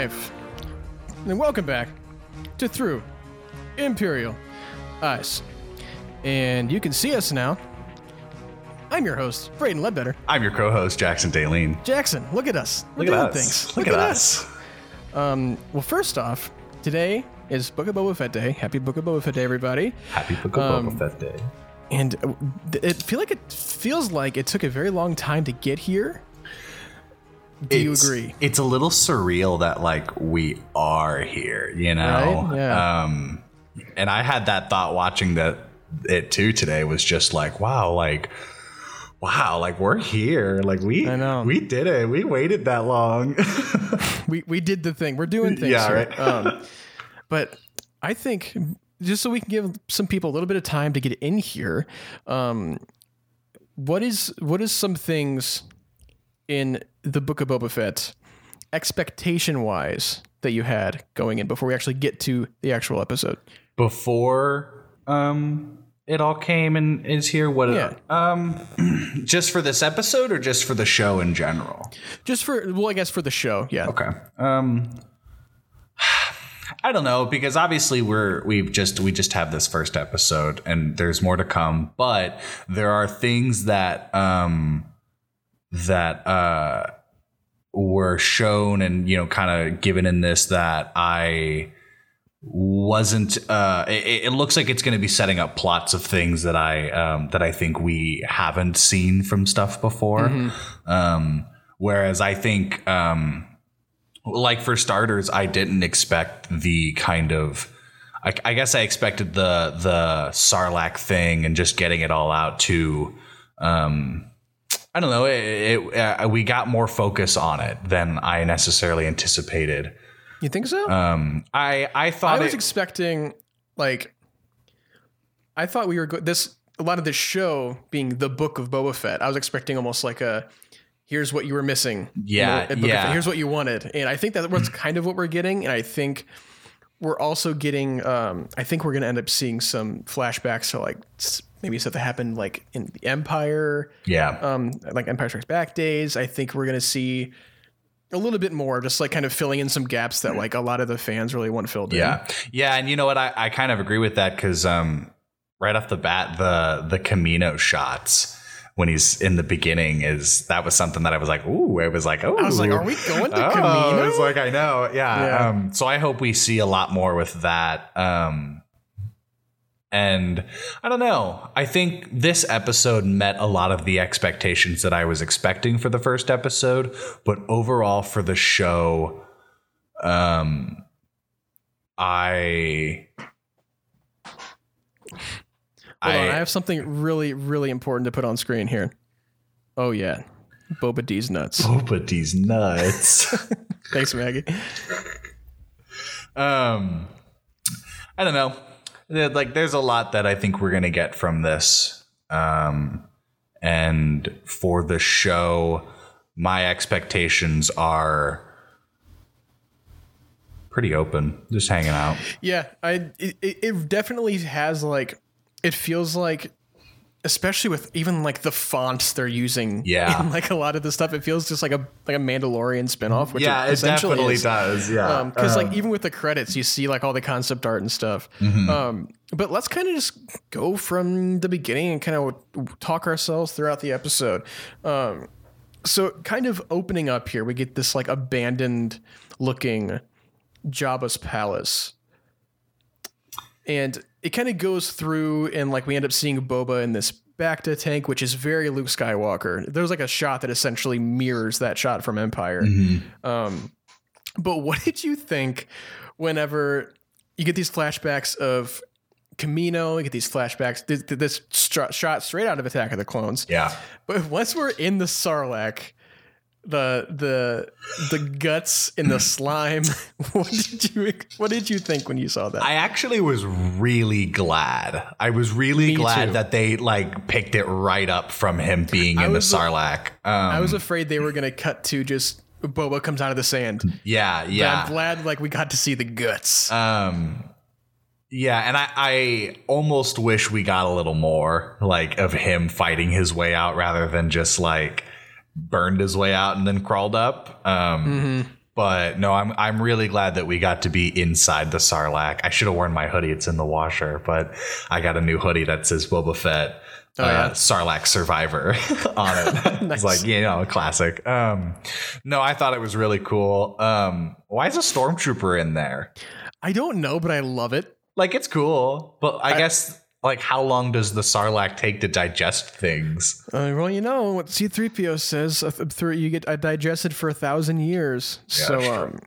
Live. And welcome back to Through Imperial Eyes. And you can see us now. I'm your host, Braydon Leadbetter. I'm your co-host Jackson Daleen. Jackson, look at us. We're Look at us. things. Look, at, us. Um, well, first off, today is Book of Boba Fett Day. Happy Book of Boba Fett Day, everybody. Happy Book of Um, Boba Fett Day. And uh, it feel like it feels like it took a very long time to get here. Do you agree? It's a little surreal that like we are here, you know. Right? Yeah. Um, and I had that thought watching that it too today was just like, wow, like. Wow, like we're here. Like we I know. we did it. We waited that long. we we did the thing. We're doing things. Yeah, here. right. um, but I think just so we can give some people a little bit of time to get in here, um, what is what is some things in the Book of Boba Fett, expectation wise, that you had going in before we actually get to the actual episode? Before um it all came and is here what Yeah. um just for this episode or just for the show in general? Just for well, I guess for the show, yeah. Okay. Um I don't know because obviously we're we've just we just have this first episode and there's more to come, but there are things that um that uh were shown and you know kind of given in this that I wasn't uh it, it looks like it's going to be setting up plots of things that I um that I think we haven't seen from stuff before. Um whereas I think um like for starters, I didn't expect the kind of. I, I guess I expected the the Sarlacc thing and just getting it all out to. Um, I don't know. It, it uh, we got more focus on it than I necessarily anticipated. You think so? Um, I I thought I was it, expecting like I thought we were go- this a lot of this show being the book of Boba Fett. I was expecting almost like a here's what you were missing. Yeah, yeah. Here's what you wanted, and I think that was kind of what we're getting. And I think we're also getting. Um, I think we're going to end up seeing some flashbacks to like maybe stuff that happened like in the Empire, yeah um, like Empire Strikes Back days. I think we're going to see. A little bit more, just like kind of filling in some gaps that like a lot of the fans really want filled in. Yeah, yeah, and you know what? I, I kind of agree with that because um, right off the bat, the the Kamino shots when he's in the beginning is that was something that I was like, ooh, I was like, oh, I was like, are we going to oh, Kamino? It's like I know, yeah. Yeah. Um, so I hope we see a lot more with that. Um, and I don't know. I think this episode met a lot of the expectations that I was expecting for the first episode, but overall for the show, um, I. Hold on, I I, have something really, really important to put on screen here. Oh yeah, Boba D's nuts. Boba D's nuts. Thanks, Maggie. um, I don't know. Like, there's a lot that I think we're gonna get from this. Um, and for the show, my expectations are pretty open. Just hanging out. Yeah, I it it definitely has like it feels like especially with even like the fonts they're using Yeah. in like a lot of the stuff it feels just like a like a Mandalorian spinoff which yeah, it it definitely is. does. Yeah, because like even with the credits you see like all the concept art and stuff Mm-hmm. um but let's kind of just go from the beginning and kind of talk ourselves throughout the episode um so kind of opening up here we get this like abandoned looking jabba's palace and it kind of goes through and like we end up seeing boba in this Bacta tank, which is very Luke Skywalker. There's like a shot that essentially mirrors that shot from Empire. Um, but what did you think whenever you get these flashbacks of Kamino, you get these flashbacks, th- th- this str- shot straight out of Attack of the Clones. yeah. But once we're in the Sarlacc, the the the guts in the slime, what did you what did you think when you saw that? I actually was really glad. I was really Me glad too. that they like picked it right up from him being in the Sarlacc. Um, I was afraid they were gonna cut to just Boba comes out of the sand. yeah, But yeah. I'm glad like we got to see the guts. Um, yeah, and I, I almost wish we got a little more like of him fighting his way out rather than just like burned his way out and then crawled up. Um, Mm-hmm. But no, I'm I'm really glad that we got to be inside the Sarlacc. I should have worn my hoodie; it's in the washer. But I got a new hoodie that says Boba Fett, Oh, uh. Sarlacc Survivor on it. It's like you know, a classic. Um, no, I thought it was really cool. Um, why is a stormtrooper in there? I don't know, but I love it. Like it's cool, but I, guess like how long does the Sarlacc take to digest things? Uh, well, you know what C-3PO says. Uh, through you get uh, digested for a thousand years. so, sure. um,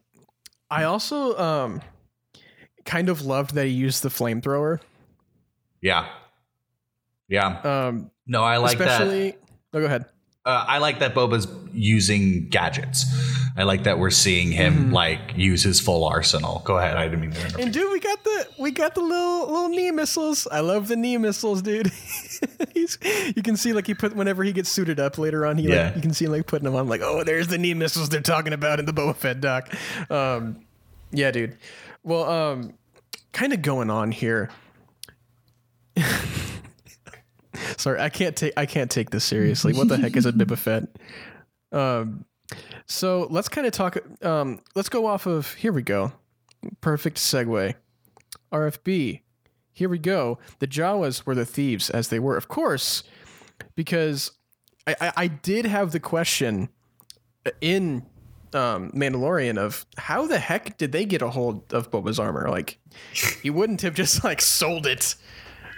I also um, kind of loved that he used the flamethrower. Yeah, yeah. Um, No, I like that. especially. Oh, go ahead. Uh, I like that Boba's using gadgets. I like that we're seeing him Mm-hmm. like use his full arsenal. Go ahead. I didn't mean to interrupt. And dude, we got the we got the little little knee missiles. I love the knee missiles, dude. He's you can see like he put whenever he gets suited up later on, he Yeah. like you can see him like putting them on like, oh, there's the knee missiles they're talking about in the Boba Fett doc. Um, yeah, dude. Well, um, kind of going on here. Sorry, I can't take I can't take this seriously. What the heck is a Boba Fett? Um, so let's kind of talk. Um, let's go off of here. We go. Perfect segue. RFB. Here we go. The Jawas were the thieves, as they were, of course, because I, I, I did have the question in um, Mandalorian of how the heck did they get a hold of Boba's armor? Like, he wouldn't have just like sold it.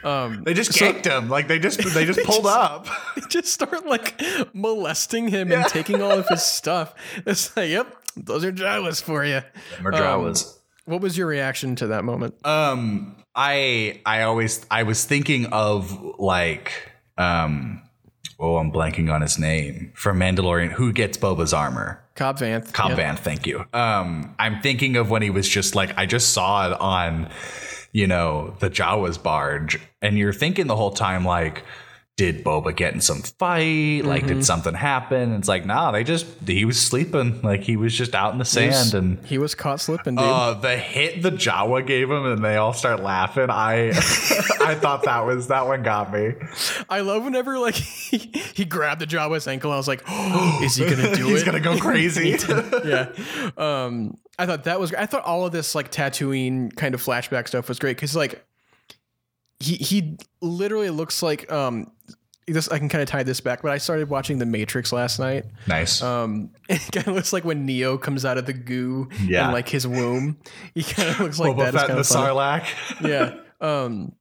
Um, They just So- ganked him. Like they just they just pulled up. they just start like molesting him and taking all of his stuff. It's like, yep, those are Jawas for you. Jawas. What was your reaction to that moment? Um, I I always I was thinking of like um, oh I'm blanking on his name from Mandalorian. Who gets Boba's armor? Cobb Vanth. Cobb Yep. Vanth, thank you. Um, I'm thinking of when he was just like, I just saw it on, you know, the Jawa's barge, and you're thinking the whole time like, did Boba get in some fight? Like, Mm-hmm. did something happen? It's like, nah, they just he was sleeping, like he was just out in the He was- sand, and he was caught slipping, dude. uh, the hit the Jawa gave him, and they all start laughing. I I thought that was that one got me. I love whenever like he, he grabbed the Jawa's ankle. I was like, oh, is he gonna do He's it? He's gonna go crazy. yeah. Um, I thought that was. I thought all of this like Tatooine kind of flashback stuff was great because like he he literally looks like um this. I can kind of tie this back, but I started watching The Matrix last night. nice. Um, it kind of looks like when Neo comes out of the goo Yeah. in like his womb. He kind of looks like Boba that. Fett and kind the of funny. Sarlacc. Yeah. Um,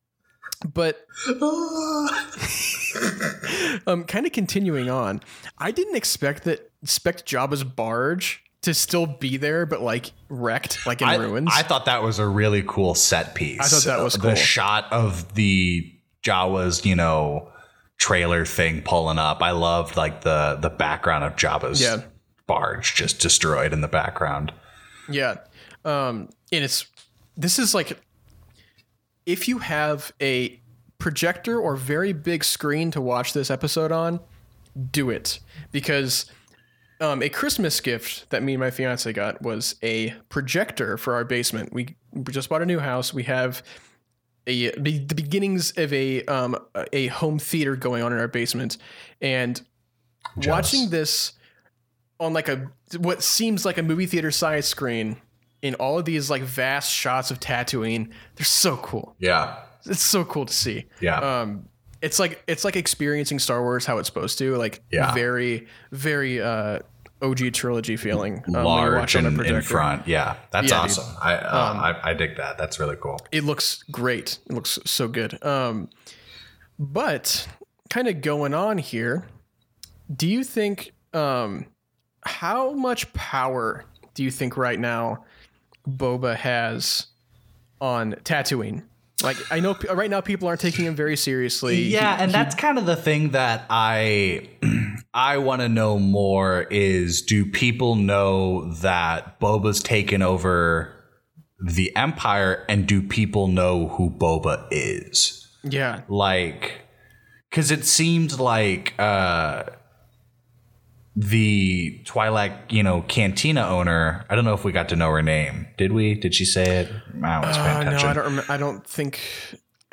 but um, kind of continuing on, I didn't expect that expect Jabba's barge to still be there, but like wrecked, like in I, ruins. I thought that was a really cool set piece. I thought that was The shot of the Jawa's, you know, trailer thing pulling up. I loved like the the background of Jabba's Yeah. barge just destroyed in the background. yeah. Um, and it's this is like if you have a projector or very big screen to watch this episode on, do it because um, a Christmas gift that me and my fiance got was a projector for our basement. We, just bought a new house. We have a be- the beginnings of a um, a home theater going on in our basement, and watching this on like a what seems like a movie theater size screen in all of these like vast shots of Tatooine. They're so cool. Yeah. It's so cool to see. Yeah. Um, it's like it's like experiencing Star Wars how it's supposed to, like Yeah. very very uh, OG trilogy feeling. um, Large watch on a and in front. Yeah. That's Yeah, dude. awesome. I, uh, I I dig that. That's really cool. It looks great. It looks so good. Um, but kind of going on here, do you think um, how much power do you think right now Boba has on Tatooine? Like I know p- right now people aren't taking him very seriously. Yeah, and that's kind of the thing that I I want to know more is do people know that Boba's taken over the empire and do people know who Boba is? yeah. Like cuz it seemed like uh the Twi'lek, you know, cantina owner. I don't know if we got to know her name. Did we? Did she say it? I was paying Uh, no. I don't. Rem- I don't think.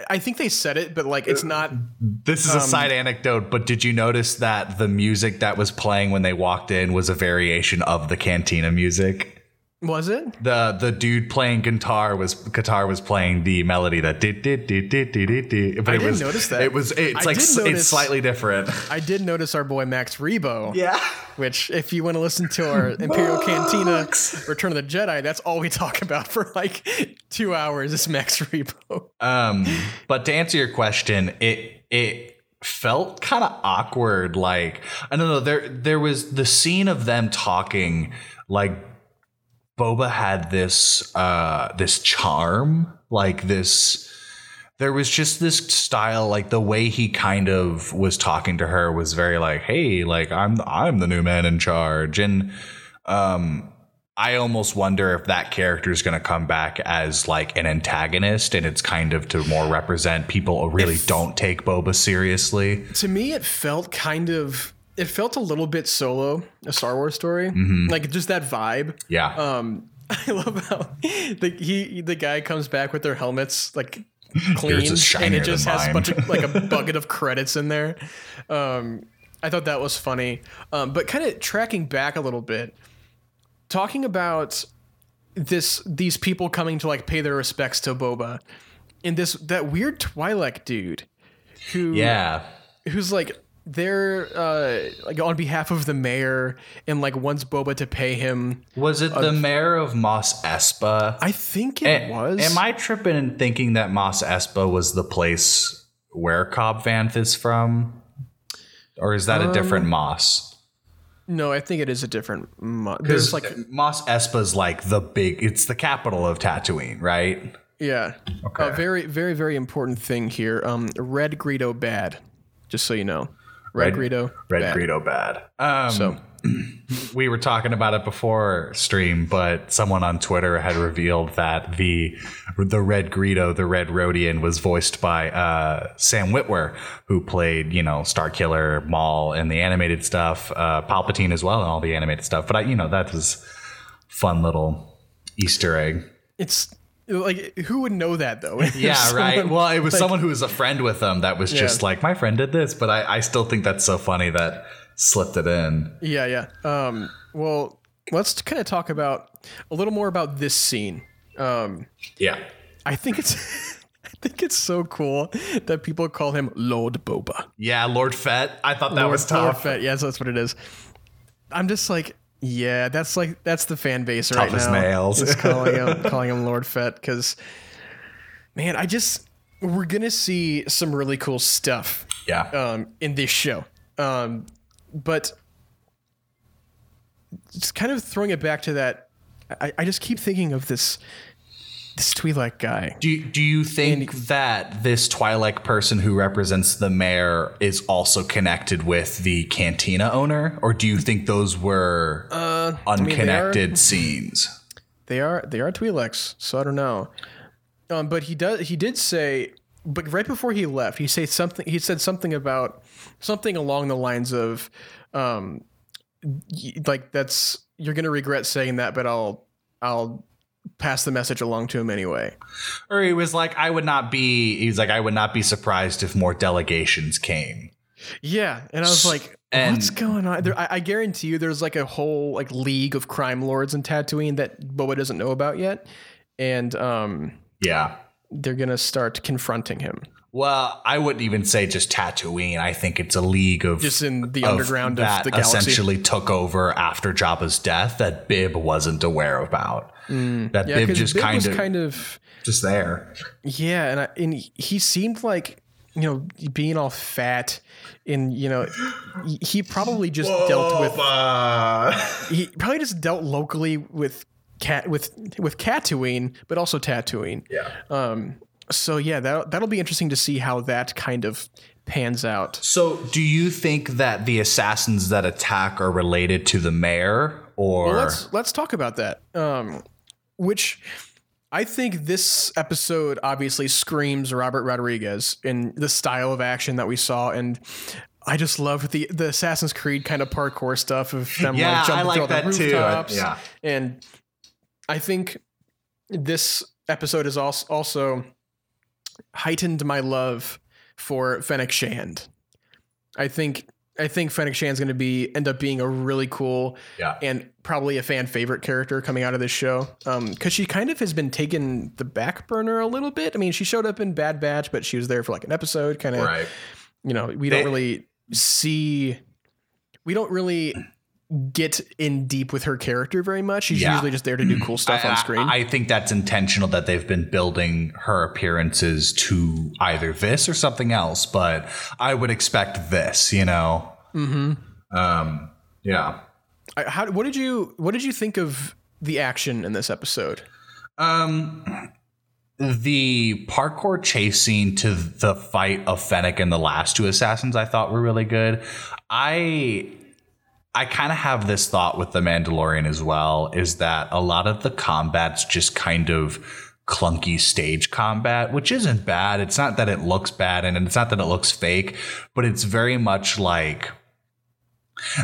I think they said it, but like it's not. This is a side anecdote, but did you notice that the music that was playing when they walked in was a variation of the Cantina music? Was it? The the dude playing guitar was guitar was playing the melody that did did did did did did. But I it didn't was notice that. It was it's I like s- notice- it's slightly different. I did notice our boy Max Rebo. Yeah. Which, if you want to listen to our Imperial Cantina Return of the Jedi, that's all we talk about for like two hours is Max Rebo. Um, but to answer your question, it it felt kind of awkward. Like I don't know. There there was the scene of them talking. Like Boba had this uh this charm, like this. There was just this style, like the way he kind of was talking to her was very like, "Hey, like I'm I'm the new man in charge," and um, I almost wonder if that character is going to come back as like an antagonist, and it's kind of to more represent people who really don't take Boba seriously. To me, it felt kind of. It felt a little bit solo, a Star Wars story, like just that vibe. Yeah, Um, I love how the he the guy comes back with their helmets like clean, and it just has a bunch of like a bucket of credits in there. Um, I thought that was funny, um, but kind of tracking back a little bit, talking about this these people coming to like pay their respects to Boba, and this that weird Twi'lek dude, who yeah. who's like they're uh like on behalf of the mayor and like wants Boba to pay him. Was it the mayor of Mos Espa? I think it A- was. Am I tripping and thinking that Mos Espa was the place where Cobb Vanth is from? Or is that a different Moss? No, I think it is a different. Mo- there's like Mos Espa's like the big it's the capital of Tatooine, right? yeah, Okay. a very very very important thing here. Um, Red Greedo bad, just so you know. Red, Red- Greedo. Red bad. Greedo bad. Um So we were talking about it before stream, but someone on Twitter had revealed that the the Red Greedo, the Red Rodian, was voiced by uh, Sam Witwer, who played you know Starkiller, Maul, and the animated stuff, uh, Palpatine as well, and all the animated stuff. But I, you know, that was fun little Easter egg. it's like who would know that though? Yeah, right. Well, it was someone who was a friend with them that was just like, my friend did this, but I, I still think that's so funny that slipped it in. Yeah, yeah. Um, well, let's kind of talk about a little more about this scene. Um, Yeah. I think it's. I think it's so cool that people call him Lord Boba. Yeah, Lord Fett. I thought that Lord- was Lord tough. Fett. Yes, that's what it is. I'm just like, yeah, that's like that's the fan base right Tough now. nails. Is calling him calling him Lord Fett because, man, I just we're gonna see some really cool stuff Yeah. um, in this show. Um, but just kind of throwing it back to that, I, I just keep thinking of this this Twi'lek guy. Do you, do you think that this Twi'lek person who represents the mayor is also connected with the cantina owner, or do you think those were Uh, unconnected scenes? They are they are Twi'leks, so I don't know. Um, but he does he did say, but right before he left, he said something. He said something about something along the lines of, um, like that's you're gonna regret saying that, but I'll I'll pass the message along to him anyway. Or he was like, I would not be. He's like, I would not be surprised if more delegations came. Yeah, and I was like, And- "What's going on?" There, I, I guarantee you, there's like a whole like league of crime lords in Tatooine that Boba doesn't know about yet, and um, Yeah. they're gonna start confronting him Well, I wouldn't even say just Tatooine. I think it's a league of just in the of underground of, that the galaxy. essentially took over after Jabba's death that Bib wasn't aware about. That Mm. Yeah, Bib because just Bib kind of kind of just there. yeah, and I, and he seemed like you know being all fat, and you know he- he probably just dealt with he probably just dealt locally with cat with with Tatooine, but also Tatooine Yeah. Um. So yeah, that that'll be interesting to see how that kind of pans out. So, do you think that the assassins that attack are related to the mayor, or Well, let's let's talk about that. Um, which I think this episode obviously screams Robert Rodriguez in the style of action that we saw, and I just love the the Assassin's Creed kind of parkour stuff of them Yeah, like jumping I like through all that the too. rooftops. Yeah. and I think this episode has also also heightened my love for Fennec Shand. I think I think Fennec Shand's going to be end up being a really cool Yeah. and probably a fan favorite character coming out of this show. Um, because she kind of has been taken the back burner a little bit. I mean, she showed up in Bad Batch, but she was there for like an episode, kind of. Right. You know, we They- don't really see. We don't really get in deep with her character very much. She's Yeah. usually just there to do cool stuff I, on screen. I, I think that's intentional that they've been building her appearances to either this or something else, but I would expect this, you know. mm-hmm. Um, yeah. I, how, what did you What did you think of the action in this episode? Um, the parkour chase scene to the fight of Fennec and the last two assassins I thought were really good. I I kind of have this thought with the Mandalorian as well is that a lot of the combat's just kind of clunky stage combat, which isn't bad. It's not that it looks bad and it's not that it looks fake, but it's very much like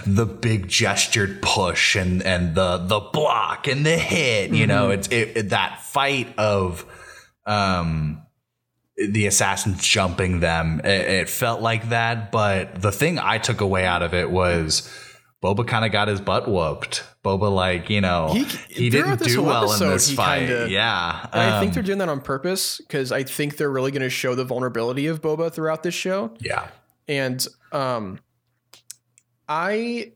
the big gestured push and and the the block and the hit you know it's it, it- that fight of um the assassins jumping them it, it felt like that but the thing i took away out of it was boba kind of got his butt whooped boba like you know He- he, didn't do well in this fight kinda- yeah And I think um, they're doing that on purpose because I think they're really going to show the vulnerability of Boba throughout this show. yeah And um, I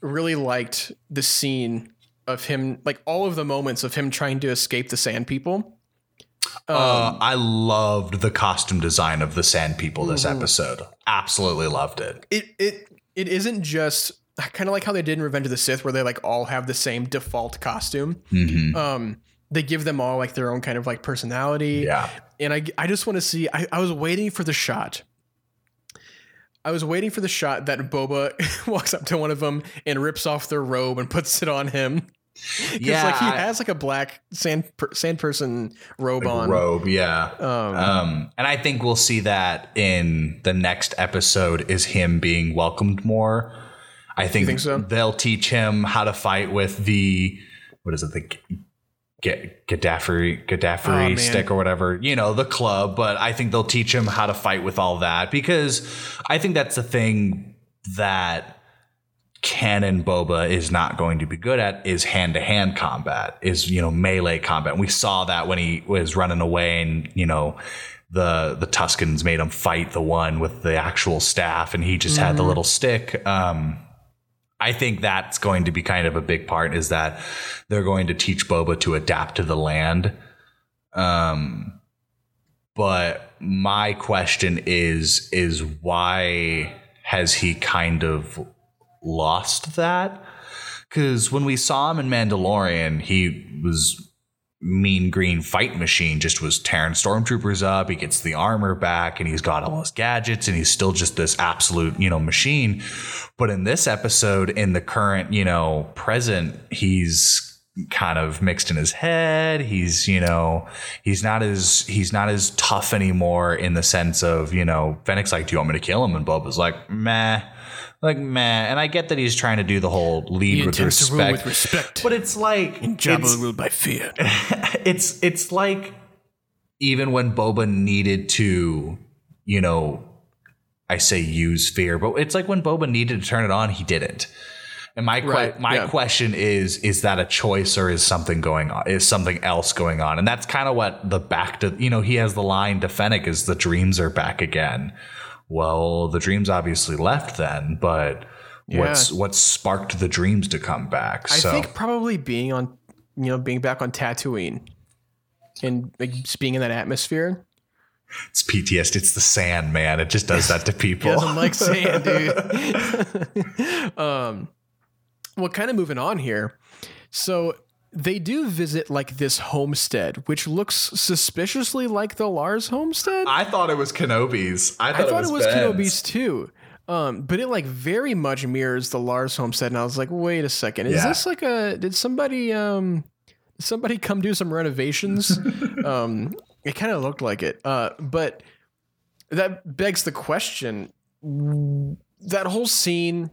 really liked the scene of him, like all of the moments of him trying to escape the Sand People. Um, uh, I loved the costume design of the Sand People this Mhm. episode. Absolutely loved it. it it it isn't just kind of like how they did in Revenge of the Sith, where they like all have the same default costume. Mhm. Um, they give them all like their own kind of like personality. Yeah. and I, I just want to see. I, I was waiting for the shot. I was waiting for the shot that Boba walks up to one of them and rips off their robe and puts it on him. Yeah, like he I- has like a black sand per, sand person robe Like on. robe, yeah. Um, Um, and I think we'll see that in the next episode is him being welcomed more. I think, think so? they'll teach him how to fight with the what is it the G- Gaddafi Oh, Gaddafi man. stick or whatever you know the club. But I think they'll teach him how to fight with all that because I think that's the thing that canon boba is not going to be good at is hand-to-hand combat is you know melee combat and we saw that when he was running away and you know the the Tuskens made him fight the one with the actual staff and he just had the little stick um i think that's going to be kind of a big part is that they're going to teach boba to adapt to the land. Um but my question is is why has he kind of lost that? Because when we saw him in Mandalorian, he was mean green fight machine, just was tearing stormtroopers up. He gets the armor back and he's got all his gadgets and he's still just this absolute, you know, machine. But in this episode, in the current, you know, present, he's kind of mixed in his head. He's, you know, he's not as he's not as tough anymore in the sense of, you know, Fennec's like, Do you want me to kill him? And Bob Boba's like, meh. Like meh, and I get that he's trying to do the whole lead He with intends to rule respect, with respect. but it's like Jabba it's, ruled by fear. it's it's like even when Boba needed to, you know, I say use fear, but it's like when Boba needed to turn it on, he didn't. And my que- Right, my yeah. question is is that a choice or is something going on? Is something else going on? And that's kind of what the back to you know he has the line to Fennec is the dreams are back again. Well, the dreams obviously left then, but what's what sparked the dreams to come back? I so think probably being on, you know, being back on Tatooine and like, just being in that atmosphere. it's PTSD. It's the sand, man. It just does that to He people. doesn't like sand, dude. um, well, kind of moving on here. So they do visit like this homestead, which looks suspiciously like the Lars homestead. I thought it was Kenobi's. I I thought, thought it was Ben's. Kenobi's too. Um, but it like very much mirrors the Lars homestead, and I was like, wait a second, is Yeah. this like a? Did somebody um, somebody come do some renovations? um, it kind of looked like it. Uh, but that begs the question: that whole scene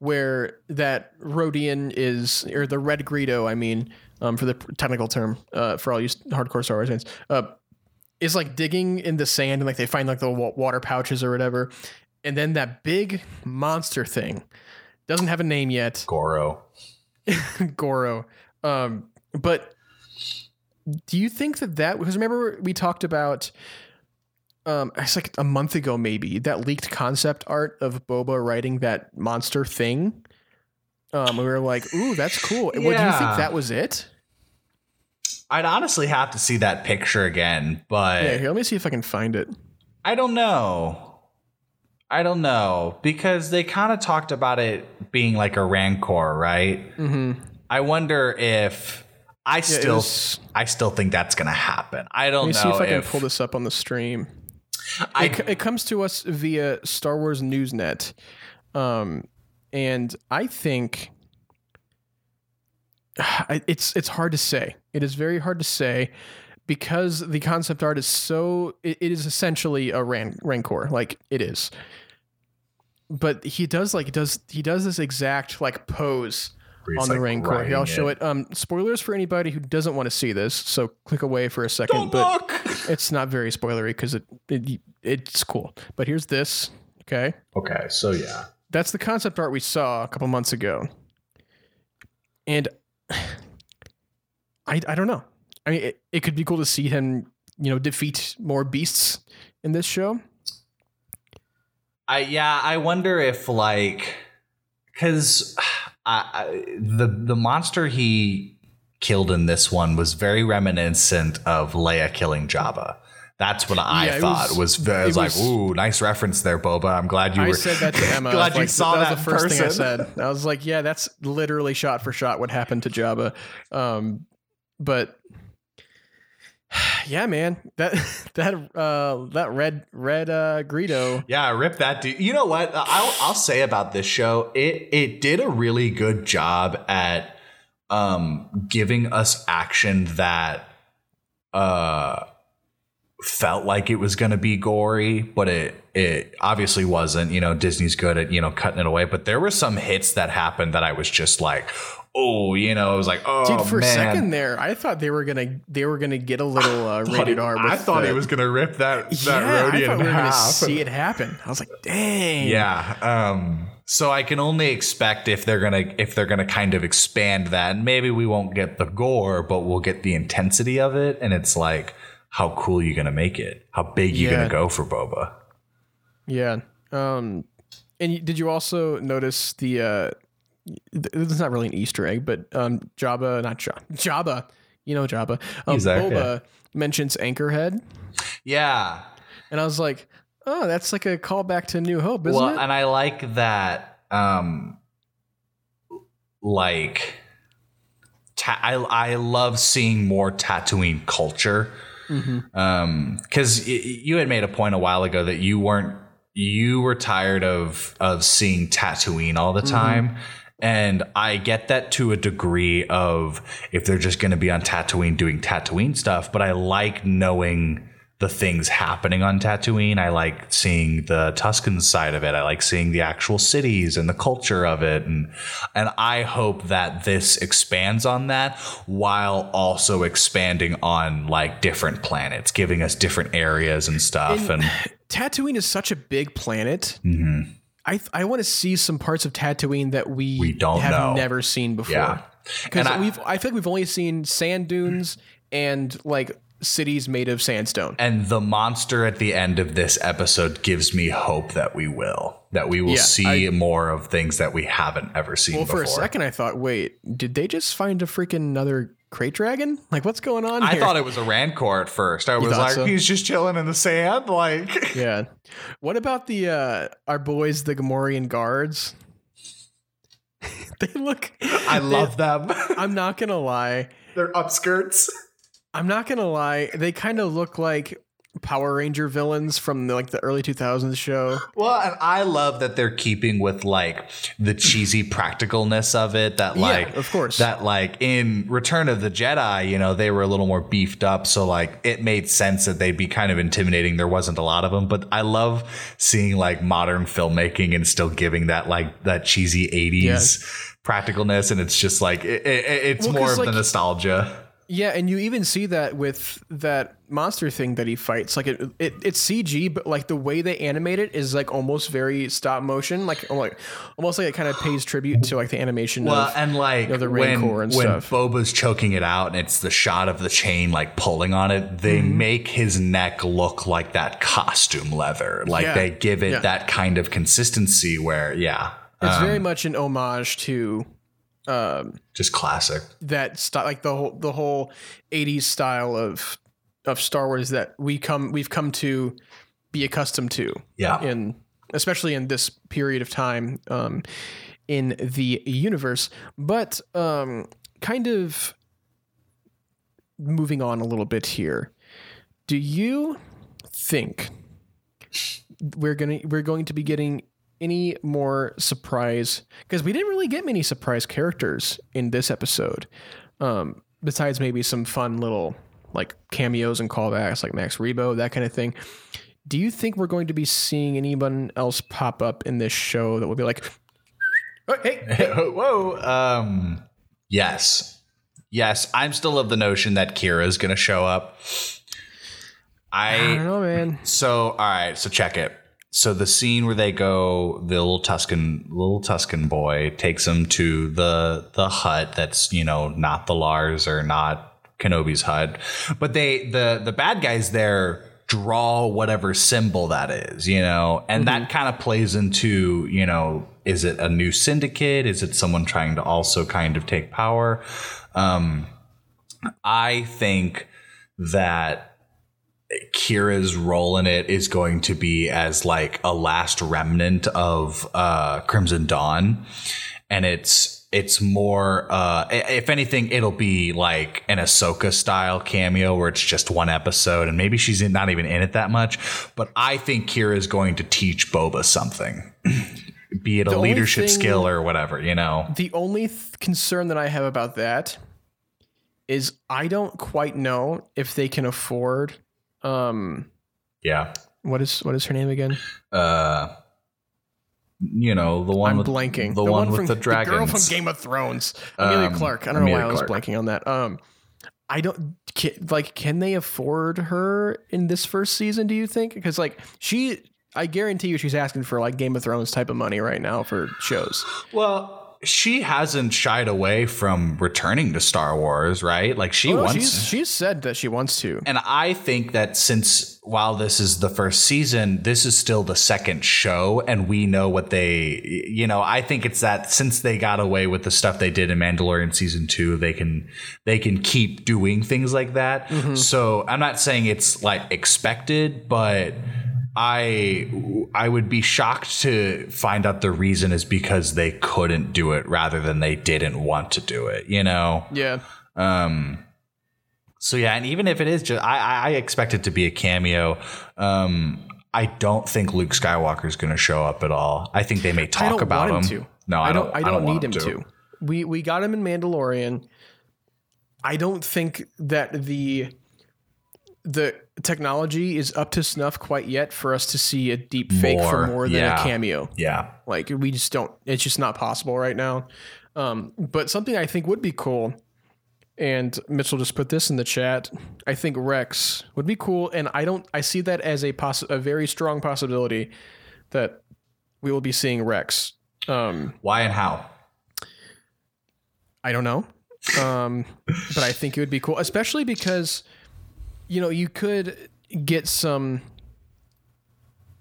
where that Rodian is, or the Red Greedo, I mean, um, for the technical term, uh, for all you hardcore Star Wars fans, uh, is like digging in the sand and like they find like the water pouches or whatever, and then that big monster thing doesn't have a name yet. Goro. Goro. Um, but do you think that that because remember we talked about um it's like a month ago maybe that leaked concept art of Boba writing that monster thing. Um, we were like, "Ooh, that's cool." What do you think that was it? I'd honestly have to see that picture again, but Yeah, here, let me see if I can find it. I don't know. I don't know because they kind of talked about it being like a rancor, right? Mm-hmm. I wonder if I it still was- I still think that's gonna happen. I don't me know see if I can pull this up on the stream. I it, it comes to us via Star Wars Newsnet, um, and I think it's it's hard to say. It is very hard to say because the concept art is so. It, it is essentially a ran, rancor, like it is. But he does like does he does this exact like pose on the like, rancor. Here, I'll show it. Um, spoilers for anybody who doesn't want to see this. So click away for a second. Don't but look. it's not very spoilery because it, it it's cool. But here's this. Okay, Okay, so yeah. that's the concept art we saw a couple months ago, and I I don't know. I mean, it, it could be cool to see him, you know, defeat more beasts in this show. I yeah, I wonder if like because I, the the monster he killed in this one was very reminiscent of Leia killing Jabba. That's what I Yeah, thought was- was. I was like, was- ooh, nice reference there, Boba. I'm glad you I were. said that to Emma. glad you like, saw that. that was the first thing I said. I was like, yeah, that's literally shot for shot what happened to Jabba. Um, but yeah, man, that that uh that red red uh Greedo. Yeah, rip that dude. You know what? I'll I'll say about this show, it it did a really good job at um giving us action that uh felt like it was going to be gory, but it it obviously wasn't. You know, Disney's good at, you know, cutting it away, but there were some hits that happened that I was just like, "Oh, you know, it was like, oh, Dude, for man. a second there, I thought they were gonna they were gonna get a little uh, rated R. I thought the, he was going to rip that that yeah, I thought in we were gonna half. see it happen. I was like, dang. Yeah. Um, so I can only expect if they're gonna if they're gonna kind of expand that, and maybe we won't get the gore, but we'll get the intensity of it. And it's like, how cool you gonna make it? How big you Yeah. gonna go for Boba? Yeah. Um, and did you also notice the? Uh, it's not really an Easter egg, but um, Jabba, not Jabba, Jabba, you know Jabba. Um, He's there, Boba mentions Anchorhead, Yeah. and I was like, oh, that's like a callback to New Hope, isn't well, it? and I like that. Um, like, ta- I I love seeing more Tatooine culture. Mhm. um because you had made a point a while ago that you weren't you were tired of of seeing Tatooine all the time and I get that to a degree of if they're just going to be on Tatooine doing Tatooine stuff but I like knowing the things happening on Tatooine I like seeing the Tusken side of it I like seeing the actual cities and the culture of it and and I hope that this expands on that while also expanding on like different planets giving us different areas and stuff and Tatooine is such a big planet. Mhm. I I want to see some parts of Tatooine that we, We don't have know. never seen before. Yeah. because I- we've I feel like we've only seen sand dunes and like cities made of sandstone. And the monster at the end of this episode gives me hope that we will, that we will Yeah, see more of things that we haven't ever seen Well, before. for a second, I thought, wait, did they just find a freaking another krayt dragon? Like, what's going on here? I here? thought it was a Rancor at first. I was like, so? he's just chilling in the sand. Like, yeah. What about the uh our boys, the Gamorrean guards? they look. I love them. I'm not gonna lie. They're upskirts. I'm not gonna lie. They kind of look like Power Ranger villains from the, like the early 2000s show. Well, and I love that they're keeping with like the cheesy practicalness of it. That like, yeah, of course. that like in Return of the Jedi, you know, they were a little more beefed up, so like it made sense that they'd be kind of intimidating. There wasn't a lot of them, but I love seeing like modern filmmaking and still giving that like that cheesy '80s practicalness, and it's just like it, it, it's Well, more of the nostalgia. Yeah, and you even see that with that monster thing that he fights. Like it, it it's CG, but like the way they animate it is like almost very stop motion, like like almost like it kind of pays tribute to like the animation. Well, of, and like you know, the when, Rancor and when stuff. Boba's choking it out and it's the shot of the chain like pulling on it, they Mm-hmm. make his neck look like that costume leather. Like Yeah. they give it Yeah. that kind of consistency where, yeah, it's very um, much an homage to um, just classic. that style, like the whole the whole '80s style of of Star Wars that we come we've come to be accustomed to. Yeah. in especially in this period of time um, in the universe. But um, kind of moving on a little bit here. Do you think we're gonna we're going to be getting any more surprise? Because we didn't really get many surprise characters in this episode. Um, besides maybe some fun little like cameos and callbacks like Max Rebo, that kind of thing. Do you think we're going to be seeing anyone else pop up in this show that will be like, oh, hey, hey, Whoa. Um, yes. Yes. I'm still of the notion that Qi'ra is going to show up. I don't know, man. so, all right. So check it. So the scene where they go, the little Tusken, little Tusken boy takes them to the, the hut that's, you know, not the Lars or not Kenobi's hut, but they, the, the bad guys there draw whatever symbol that is, you know, and that kind of plays into, you know, is it a new syndicate? Is it someone trying to also kind of take power? Um, I think that Qi'ra's role in it is going to be as like a last remnant of uh, Crimson Dawn, and it's it's more uh, if anything, it'll be like an Ahsoka style cameo where it's just one episode, and maybe she's not even in it that much. But I think Qi'ra is going to teach Boba something, be it a leadership thing- skill or whatever, you know. The only th- concern that I have about that is I don't quite know if they can afford. Um, Yeah. what is what is her name again? Uh, you know the one I'm with blanking. the, one, with from the dragons. girl from Game of Thrones, Emilia Um, Clarke. I don't know why Emilia I was blanking on that. Um, I don't ca- like. Can they afford her in this first season? Do you think? Because like she, I guarantee you, she's asking for like Game of Thrones type of money right now for shows. Well, she hasn't shied away from returning to Star Wars, right? Like she Oh, wants. she's she's said that she wants to. and I think that since while this is the first season, this is still the second show, and we know what they, you know, I think it's that since they got away with the stuff they did in Mandalorian season two, they can they can keep doing things like that. Mm-hmm. So I'm not saying it's like expected, but I I would be shocked to find out the reason is because they couldn't do it rather than they didn't want to do it. You know. Yeah. Um, so yeah, and even if it is just, I, I I expect it to be a cameo. Um, I don't think Luke Skywalker is going to show up at all. I think they may I talk don't about him. him to. No, I, don't. I don't, want need him to. We we got him in Mandalorian. I don't think that the the technology is up to snuff quite yet for us to see a deep fake for More, more than yeah. a cameo. Yeah, Like we just don't. It's just not possible right now. Um, but something I think would be cool, and Mitchell just put this in the chat. I think Rex would be cool, and I don't. I see that as a poss- a very strong possibility that we will be seeing Rex. Um, why and how? I don't know. Um, but I think it would be cool, especially because, you know, you could get some,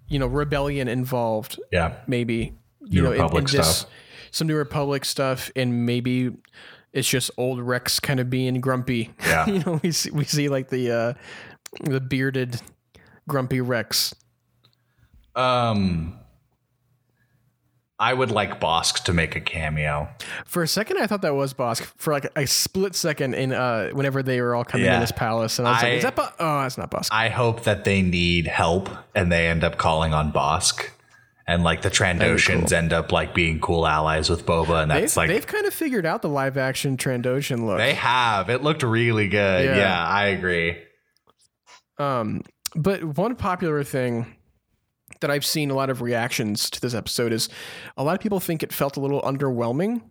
you know, rebellion involved, Yeah, maybe, you New know, in, Republic in this, stuff. some New Republic stuff, and maybe it's just old Rex kind of being grumpy. Yeah. you know, we see, we see like the, uh, the bearded, grumpy Rex. um, I would like Bossk to make a cameo. For a second, I thought that was Bossk. For like a split second, in uh, whenever they were all coming in Yeah. this palace, and I was I- like, "Is that Bossk? Oh, it's not Bossk." I hope that they need help and they end up calling on Bosk. And like the Trandoshans end up like being cool allies with Boba, and that's They've, like they've kind of figured out the live action Trandoshan look. They have. It looked really good. Yeah. Yeah, I agree. um, but one popular thing that I've seen a lot of reactions to this episode is a lot of people think it felt a little underwhelming.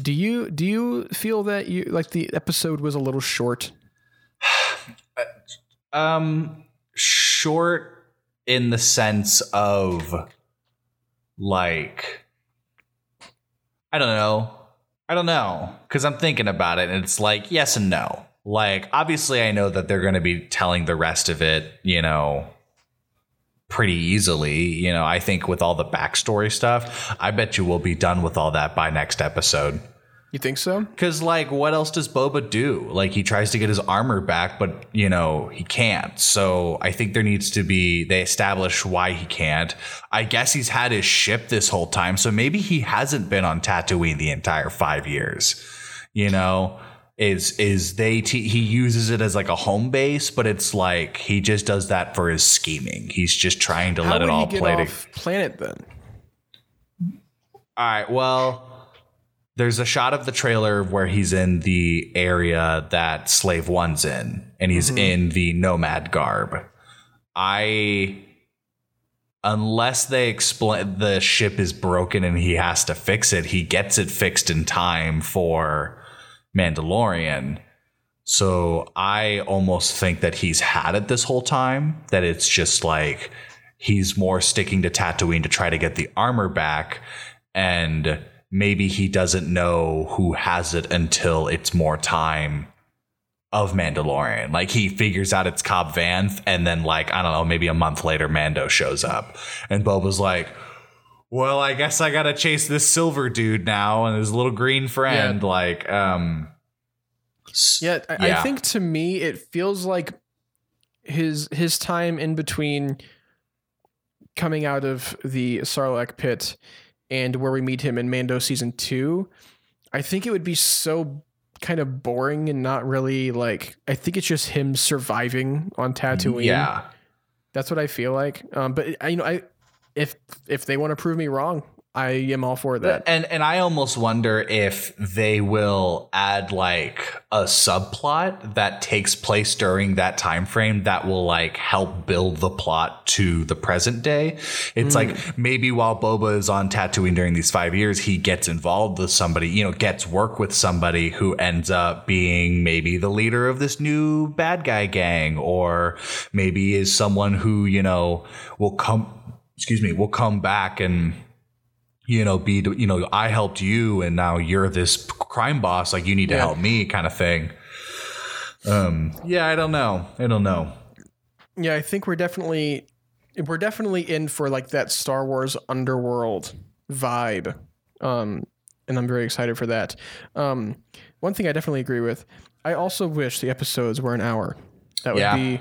Do you do you feel that you like the episode was a little short? Um, short in the sense of like, I don't know. I don't know. Cause I'm thinking about it and it's like, yes and no. Like, obviously, I know that they're going to be telling the rest of it, you know, pretty easily. You know, I think with all the backstory stuff, I bet you we'll be done with all that by next episode. You think so? Because, like, what else does Boba do? Like, he tries to get his armor back, but, you know, he can't. So I think there needs to be, they establish why he can't. I guess he's had his ship this whole time. So maybe he hasn't been on Tatooine the entire five years. You know? Is is they he uses it as like a home base, but it's like he just does that for his scheming. He's just trying to How let it all he get play. To- planet then? all right. Well, there's a shot of the trailer where he's in the area that Slave One's in, and he's mm-hmm. in the nomad garb. I, unless they explain the ship is broken and he has to fix it, he gets it fixed in time for Mandalorian. So I almost think that he's had it this whole time. That it's just like he's more sticking to Tatooine to try to get the armor back, and maybe he doesn't know who has it until it's more time of Mandalorian. Like he figures out it's Cobb Vanth, and then like I don't know, maybe a month later, Mando shows up, and Boba's like. Well, I guess I gotta chase this silver dude now and his little green friend. Like, um, Yeah, I, Yeah. I think to me it feels like his his time in between coming out of the Sarlacc pit and where we meet him in Mando season two. I think it would be so kind of boring and not really like. I think it's just him surviving on Tatooine. yeah, that's what I feel like. Um, but I, you know, I if if they want to prove me wrong, I am all for that. And and I almost wonder if they will add like a subplot that takes place during that time frame that will like help build the plot to the present day. It's like hmm. maybe while Boba is on Tatooine during these 5 years, he gets involved with somebody, you know, gets work with somebody who ends up being maybe the leader of this new bad guy gang or maybe is someone who, you know, will come excuse me, will come back and you know, be, you know, I helped you and now you're this crime boss. Like you need to Yeah. help me kind of thing. Um, yeah, I don't know. I don't know. Yeah, I think we're definitely we're definitely in for like that Star Wars underworld vibe. Um and I'm very excited for that. Um one thing I definitely agree with. I also wish the episodes were an hour. That would Yeah. be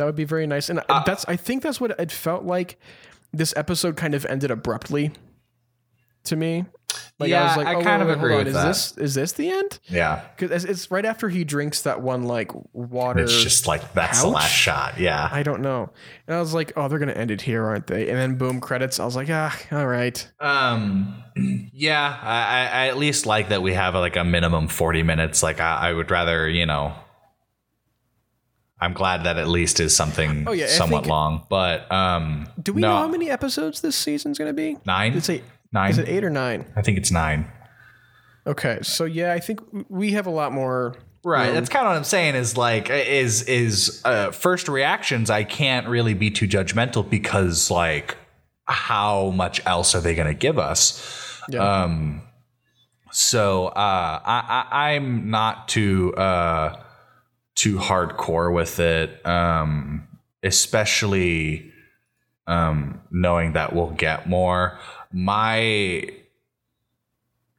that would be very nice. And Uh, that's I think that's what it felt like this episode kind of ended abruptly to me. Like I Yeah, was like, I oh, kind of wait, wait, agree with is that. this is this the end? Yeah. Because it's, right after he drinks that one like water. It's just like, that's the last shot. Yeah. I don't know. And I was like, oh, they're gonna end it here, aren't they? And then boom, credits. I was like, ah, all right. Um, yeah, I, I, I at least like that we have like a minimum 40 minutes. Like I, I would rather, you know, I'm glad that at least is something Oh, yeah, somewhat long, but, um, Do we no, know how many episodes this season's gonna be? nine? It's eight. nine. Is it eight or nine? I think it's nine. Okay, so yeah, I think we have a lot more. Right. room. That's kind of what I'm saying is like is is uh, first reactions I can't really be too judgmental because like how much else are they going to give us? Yeah. Um so uh I, I I'm not too uh too hardcore with it um especially um knowing that we'll get more. My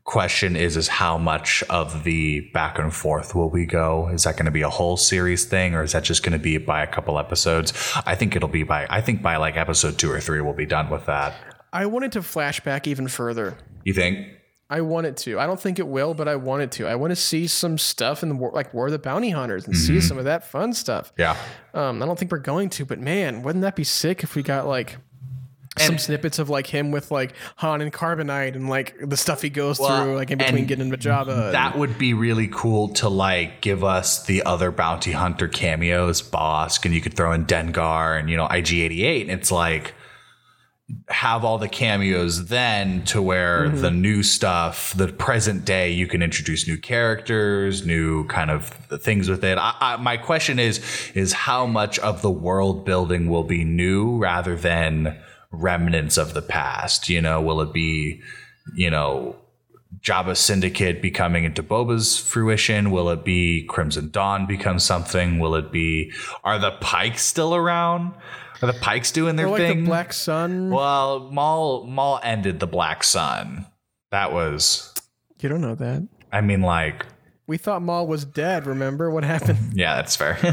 question is is how much of the back and forth will we go is that going to be a whole series thing or is that just going to be by a couple episodes i think it'll be by i think by like episode two or three we'll be done with that I wanted to flash back even further. you think I want it to. I don't think it will, but I want it to. I want to see some stuff in the war, like War of the Bounty Hunters and see some of that fun stuff. yeah Um, I don't think we're going to, but man, wouldn't that be sick if we got like some snippets of like him with like Han and Carbonite and like the stuff he goes Well, through, like in between and getting Jabba. that would be really cool to like give us the other bounty hunter cameos Bossk and you could throw in Dengar and you know IG-88 and it's like have all the cameos then to where Mm-hmm. the new stuff, the present day, you can introduce new characters, new kind of things with it. I, I, my question is, is how much of the world building will be new rather than remnants of the past? You know, will it be, you know, Jabba Syndicate becoming into Boba's fruition? Will it be Crimson Dawn become something? Will it be are the Pikes still around? Are the Pikes doing their Or like thing? the Black Sun. well, Maul Maul ended the Black Sun. That was you don't know that. I mean like We thought Maul was dead. Remember what happened? yeah, that's fair.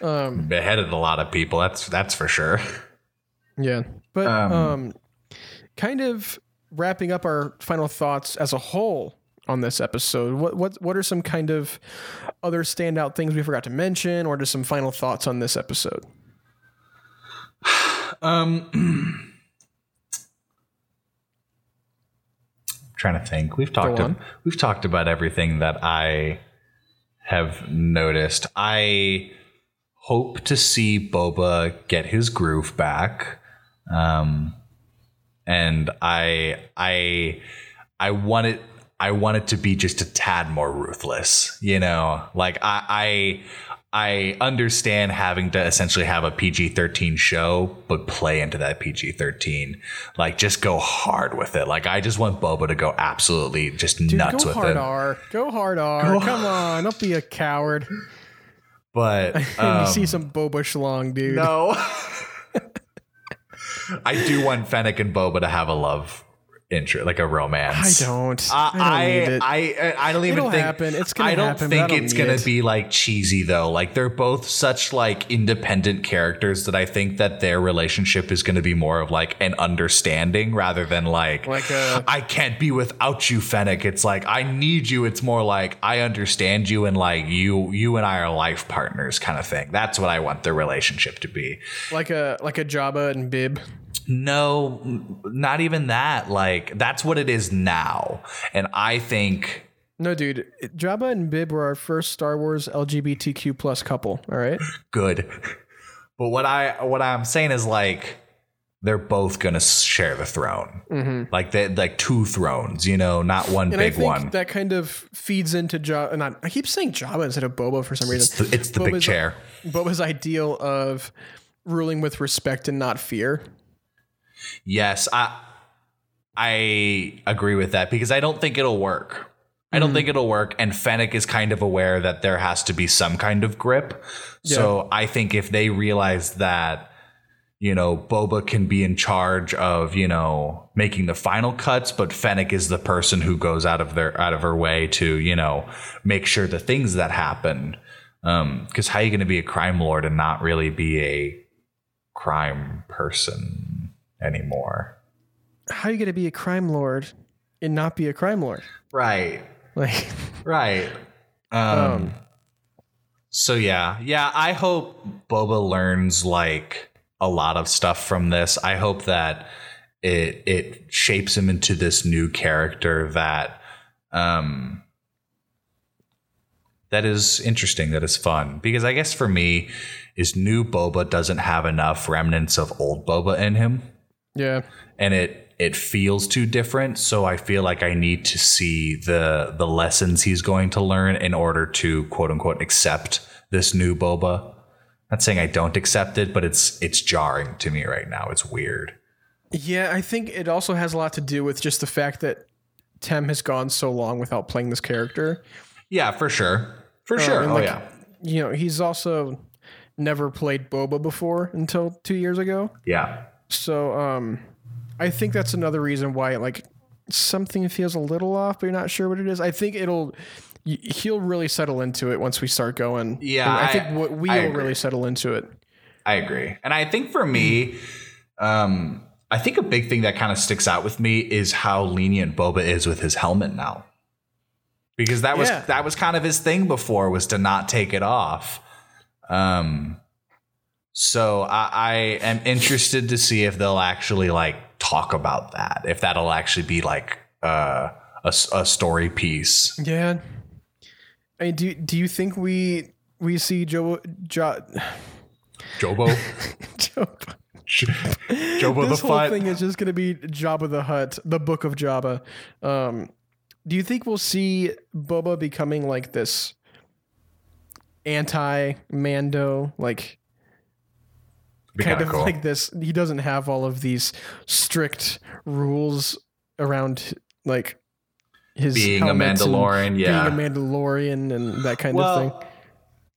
Um, Beheaded a lot of people. That's that's for sure. yeah, but Um, um, kind of wrapping up our final thoughts as a whole on this episode. What what what are some kind of other standout things we forgot to mention, or just some final thoughts on this episode? Um trying to think. We've talked we've talked about everything that I have noticed. I hope to see Boba get his groove back. Um and I I I want it I want it to be just a tad more ruthless, you know. Like I I understand having to essentially have a PG-13 show, but play into that PG-13. Like just go hard with it. Like I just want Boba to go absolutely just Dude, nuts with it. go hard. R. Go hard R. Come on, don't be a coward. But um, you see some Boba Schlong, dude. no. I do want Fennec and Boba to have a love interest, like a romance. don't. I I don't need I, it. I I don't even It'll think happen. It's gonna I don't happen, but I think don't it's gonna it. be like cheesy though. Like they're both such like independent characters that I think that their relationship is gonna be more of like an understanding rather than like Like a- I can't be without you, Fennec. It's like I need you. It's more like I understand you and like you you and I are life partners kind of thing. That's what I want their relationship to be. like a like a Jabba and Bib. No, not even that. Like that's what it is now. And I think No, dude. Jabba and Bib were our first Star Wars LGBTQ plus couple. All right. good. But what I what I'm saying is like they're both gonna share the throne, like they like two thrones, you know, not one Mm-hmm. And I big think one. that kind of feeds into Jabba. And I, keep saying Jabba instead of Boba for some It's reason. the, it's the big chair. Boba's ideal of ruling with respect and not fear. Yes, I I agree with that because I don't think it'll work. I Mm-hmm. don't think it'll work. And Fennec is kind of aware that there has to be some kind of grip. So I think if they realize that, you know, Boba can be in charge of, you know, making the final cuts, but Fennec is the person who goes out of their out of her way to, you know, make sure the things that happen. Um, because how are you gonna be a crime lord and not really be a crime person anymore? How are you going to be a crime lord and not be a crime lord? Right. Like, Right. Um, so yeah, yeah, I hope Boba learns like a lot of stuff from this. I hope that it it shapes him into this new character that um that is interesting, that is fun. Because I guess for me is new Boba doesn't have enough remnants of old Boba in him yeah. and it it feels too different. So i feel like i need to see the the lessons he's going to learn in order to quote unquote accept this new boba. Not saying i don't accept it but it's it's jarring to me right now. It's weird. Yeah, I think it also has a lot to do with just the fact that Tem has gone so long without playing this character. yeah for sure. For um, sure. oh like- yeah. You know, he's also never played Boba before until two years ago. yeah So um, I think that's another reason why like something feels a little off, but you're not sure what it is. I think it'll he'll really settle into it once we start going. Yeah, I, I- think what we will really settle into it. I agree. And I think for me, um, I think a big thing that kind of sticks out with me is how lenient Boba is with his helmet now. Because that was Yeah. that was kind of his thing before was to not take it off. Um so I, I am interested to see if they'll actually like talk about that. If that'll actually be like uh, a, a story piece. Yeah. I mean, do do you think we we see Joe jo, Jobo. Jabba the this whole Fut. thing is just going to be Jabba the Hutt, the Book of Jabba. Um, do you think we'll see Boba becoming like this anti Mando, like kind kinda cool. like this? He doesn't have all of these strict rules around like his being a Mandalorian. Yeah. being a Mandalorian and that kind of thing.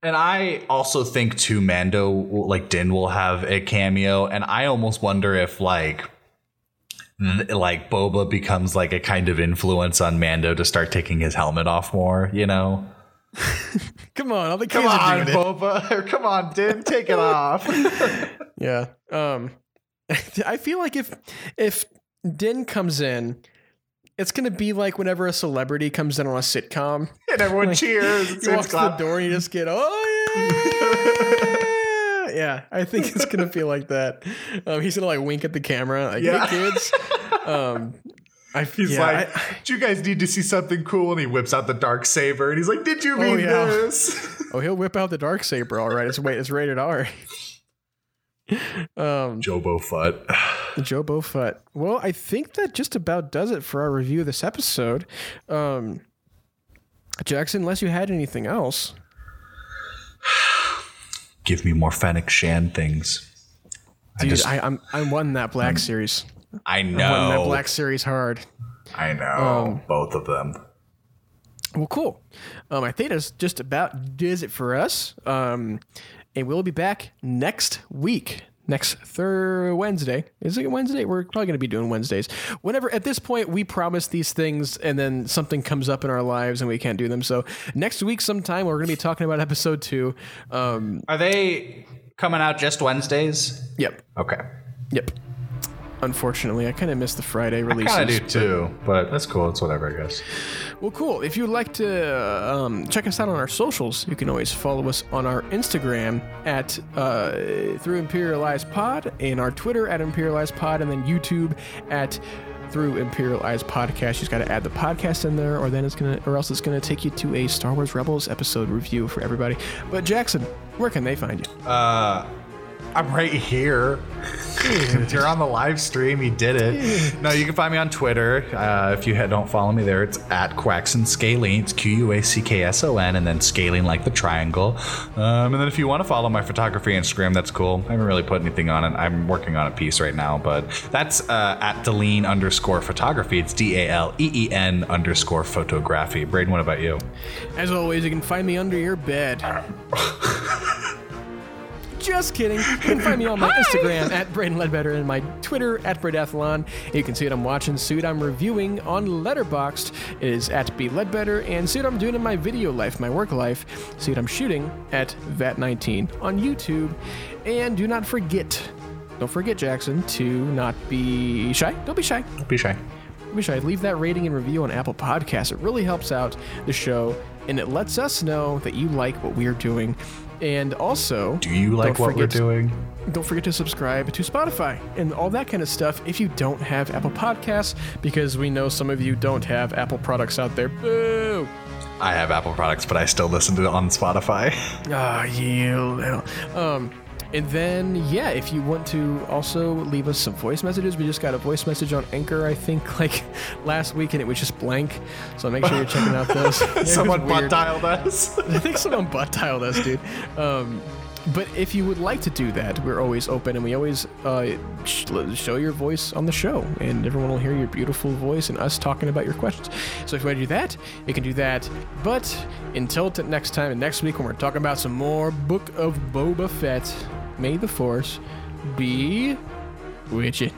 and I also think too, Mando like Din will have a cameo, and I almost wonder if like. Like Boba becomes like a kind of influence on Mando to start taking his helmet off more, you know. Come on, all the Come kids are on, doing. Boba, come on, Din, take it off. Yeah. Um I feel like if if Din comes in, it's gonna be like whenever a celebrity comes in on a sitcom. and everyone Like, cheers. You walk through the door and you just get, oh yeah. yeah, I think it's gonna feel like that. Um, he's gonna like wink at the camera, like, Yeah. hey kids. Um I He's yeah, like, I- "Do you guys need to see something cool?" And he whips out the dark saber, and he's like, "Did you Oh, mean yeah. this?" oh, he'll whip out the dark saber. All right, it's wait, it's rated R. um, Jobo Futt. Joe Bofut. Well, I think that just about does it for our review of this episode. Um, Jackson, unless you had anything else. Give me more Fennec Shand things. Dude, I, I'm I'm wanting that black series. I I'm that know. black series hard. I know. Um, Both of them. Well, cool. Um, I think that's just about does it for us. Um, and we'll be back next week. Next third Wednesday. Is it Wednesday? We're probably going to be doing Wednesdays. Whenever at this point we promise these things and then something comes up in our lives and we can't do them. So next week sometime we're going to be talking about episode two. Um, Are they coming out just Wednesdays? yep. Okay. Yep. Unfortunately, I kind of missed the Friday releases. Kind of do too, but that's cool. It's whatever, I guess. Well, cool. If you'd like to um, check us out on our socials, you can always follow us on our Instagram at uh, Through Imperial Eyes Pod, and our Twitter at Imperial Eyes Pod, and then YouTube at Through Imperial Eyes Podcast. You just got to add the podcast in there, or then it's gonna, or else it's gonna take you to a Star Wars Rebels episode review for everybody. But Jackson, where can they find you? Uh, I'm right here. If you're on the live stream. You did it. No, you can find me on Twitter. Uh, if you don't follow me there, it's at Quackson Scalene. It's Q U A C K S O N, and then scalene like the triangle. Um, and then if you want to follow my photography Instagram, that's cool. I haven't really put anything on it. I'm working on a piece right now, but that's uh, at Daleen underscore photography. It's D A L E E N underscore photography. Braydon, what about you? As always, you can find me under your bed. Just kidding. You can find me on my Instagram at Braydon Leadbetter and my Twitter at Braydathalon. You can see what I'm watching, see what I'm reviewing on Letterboxd. It is at B Leadbetter, and see what I'm doing in my video life, my work life. See what I'm shooting at VAT19 on YouTube. And do not forget, don't forget, Jackson, to not be shy. Don't be shy. Don't be shy. Wish I'd leave that rating and review on Apple Podcasts. It really helps out the show and it lets us know that you like what we're doing. And also, Do you like what we're doing? Don't forget to subscribe to Spotify and all that kind of stuff if you don't have Apple Podcasts, because we know some of you don't have Apple products out there. Boo! I have Apple products, but I still listen to it on Spotify. Ah, yeah. Um, and then, yeah, if you want to also leave us some voice messages, we just got a voice message on Anchor, I think, like last week, and it was just blank. So make sure you're checking out those. Someone butt dialed us. I think someone butt dialed us, dude. Um, but if you would like to do that, we're always open and we always uh, sh- show your voice on the show, and everyone will hear your beautiful voice and us talking about your questions. So if you want to do that, you can do that. But until t- next time and next week when we're talking about some more Book of Boba Fett, may the Force be with you.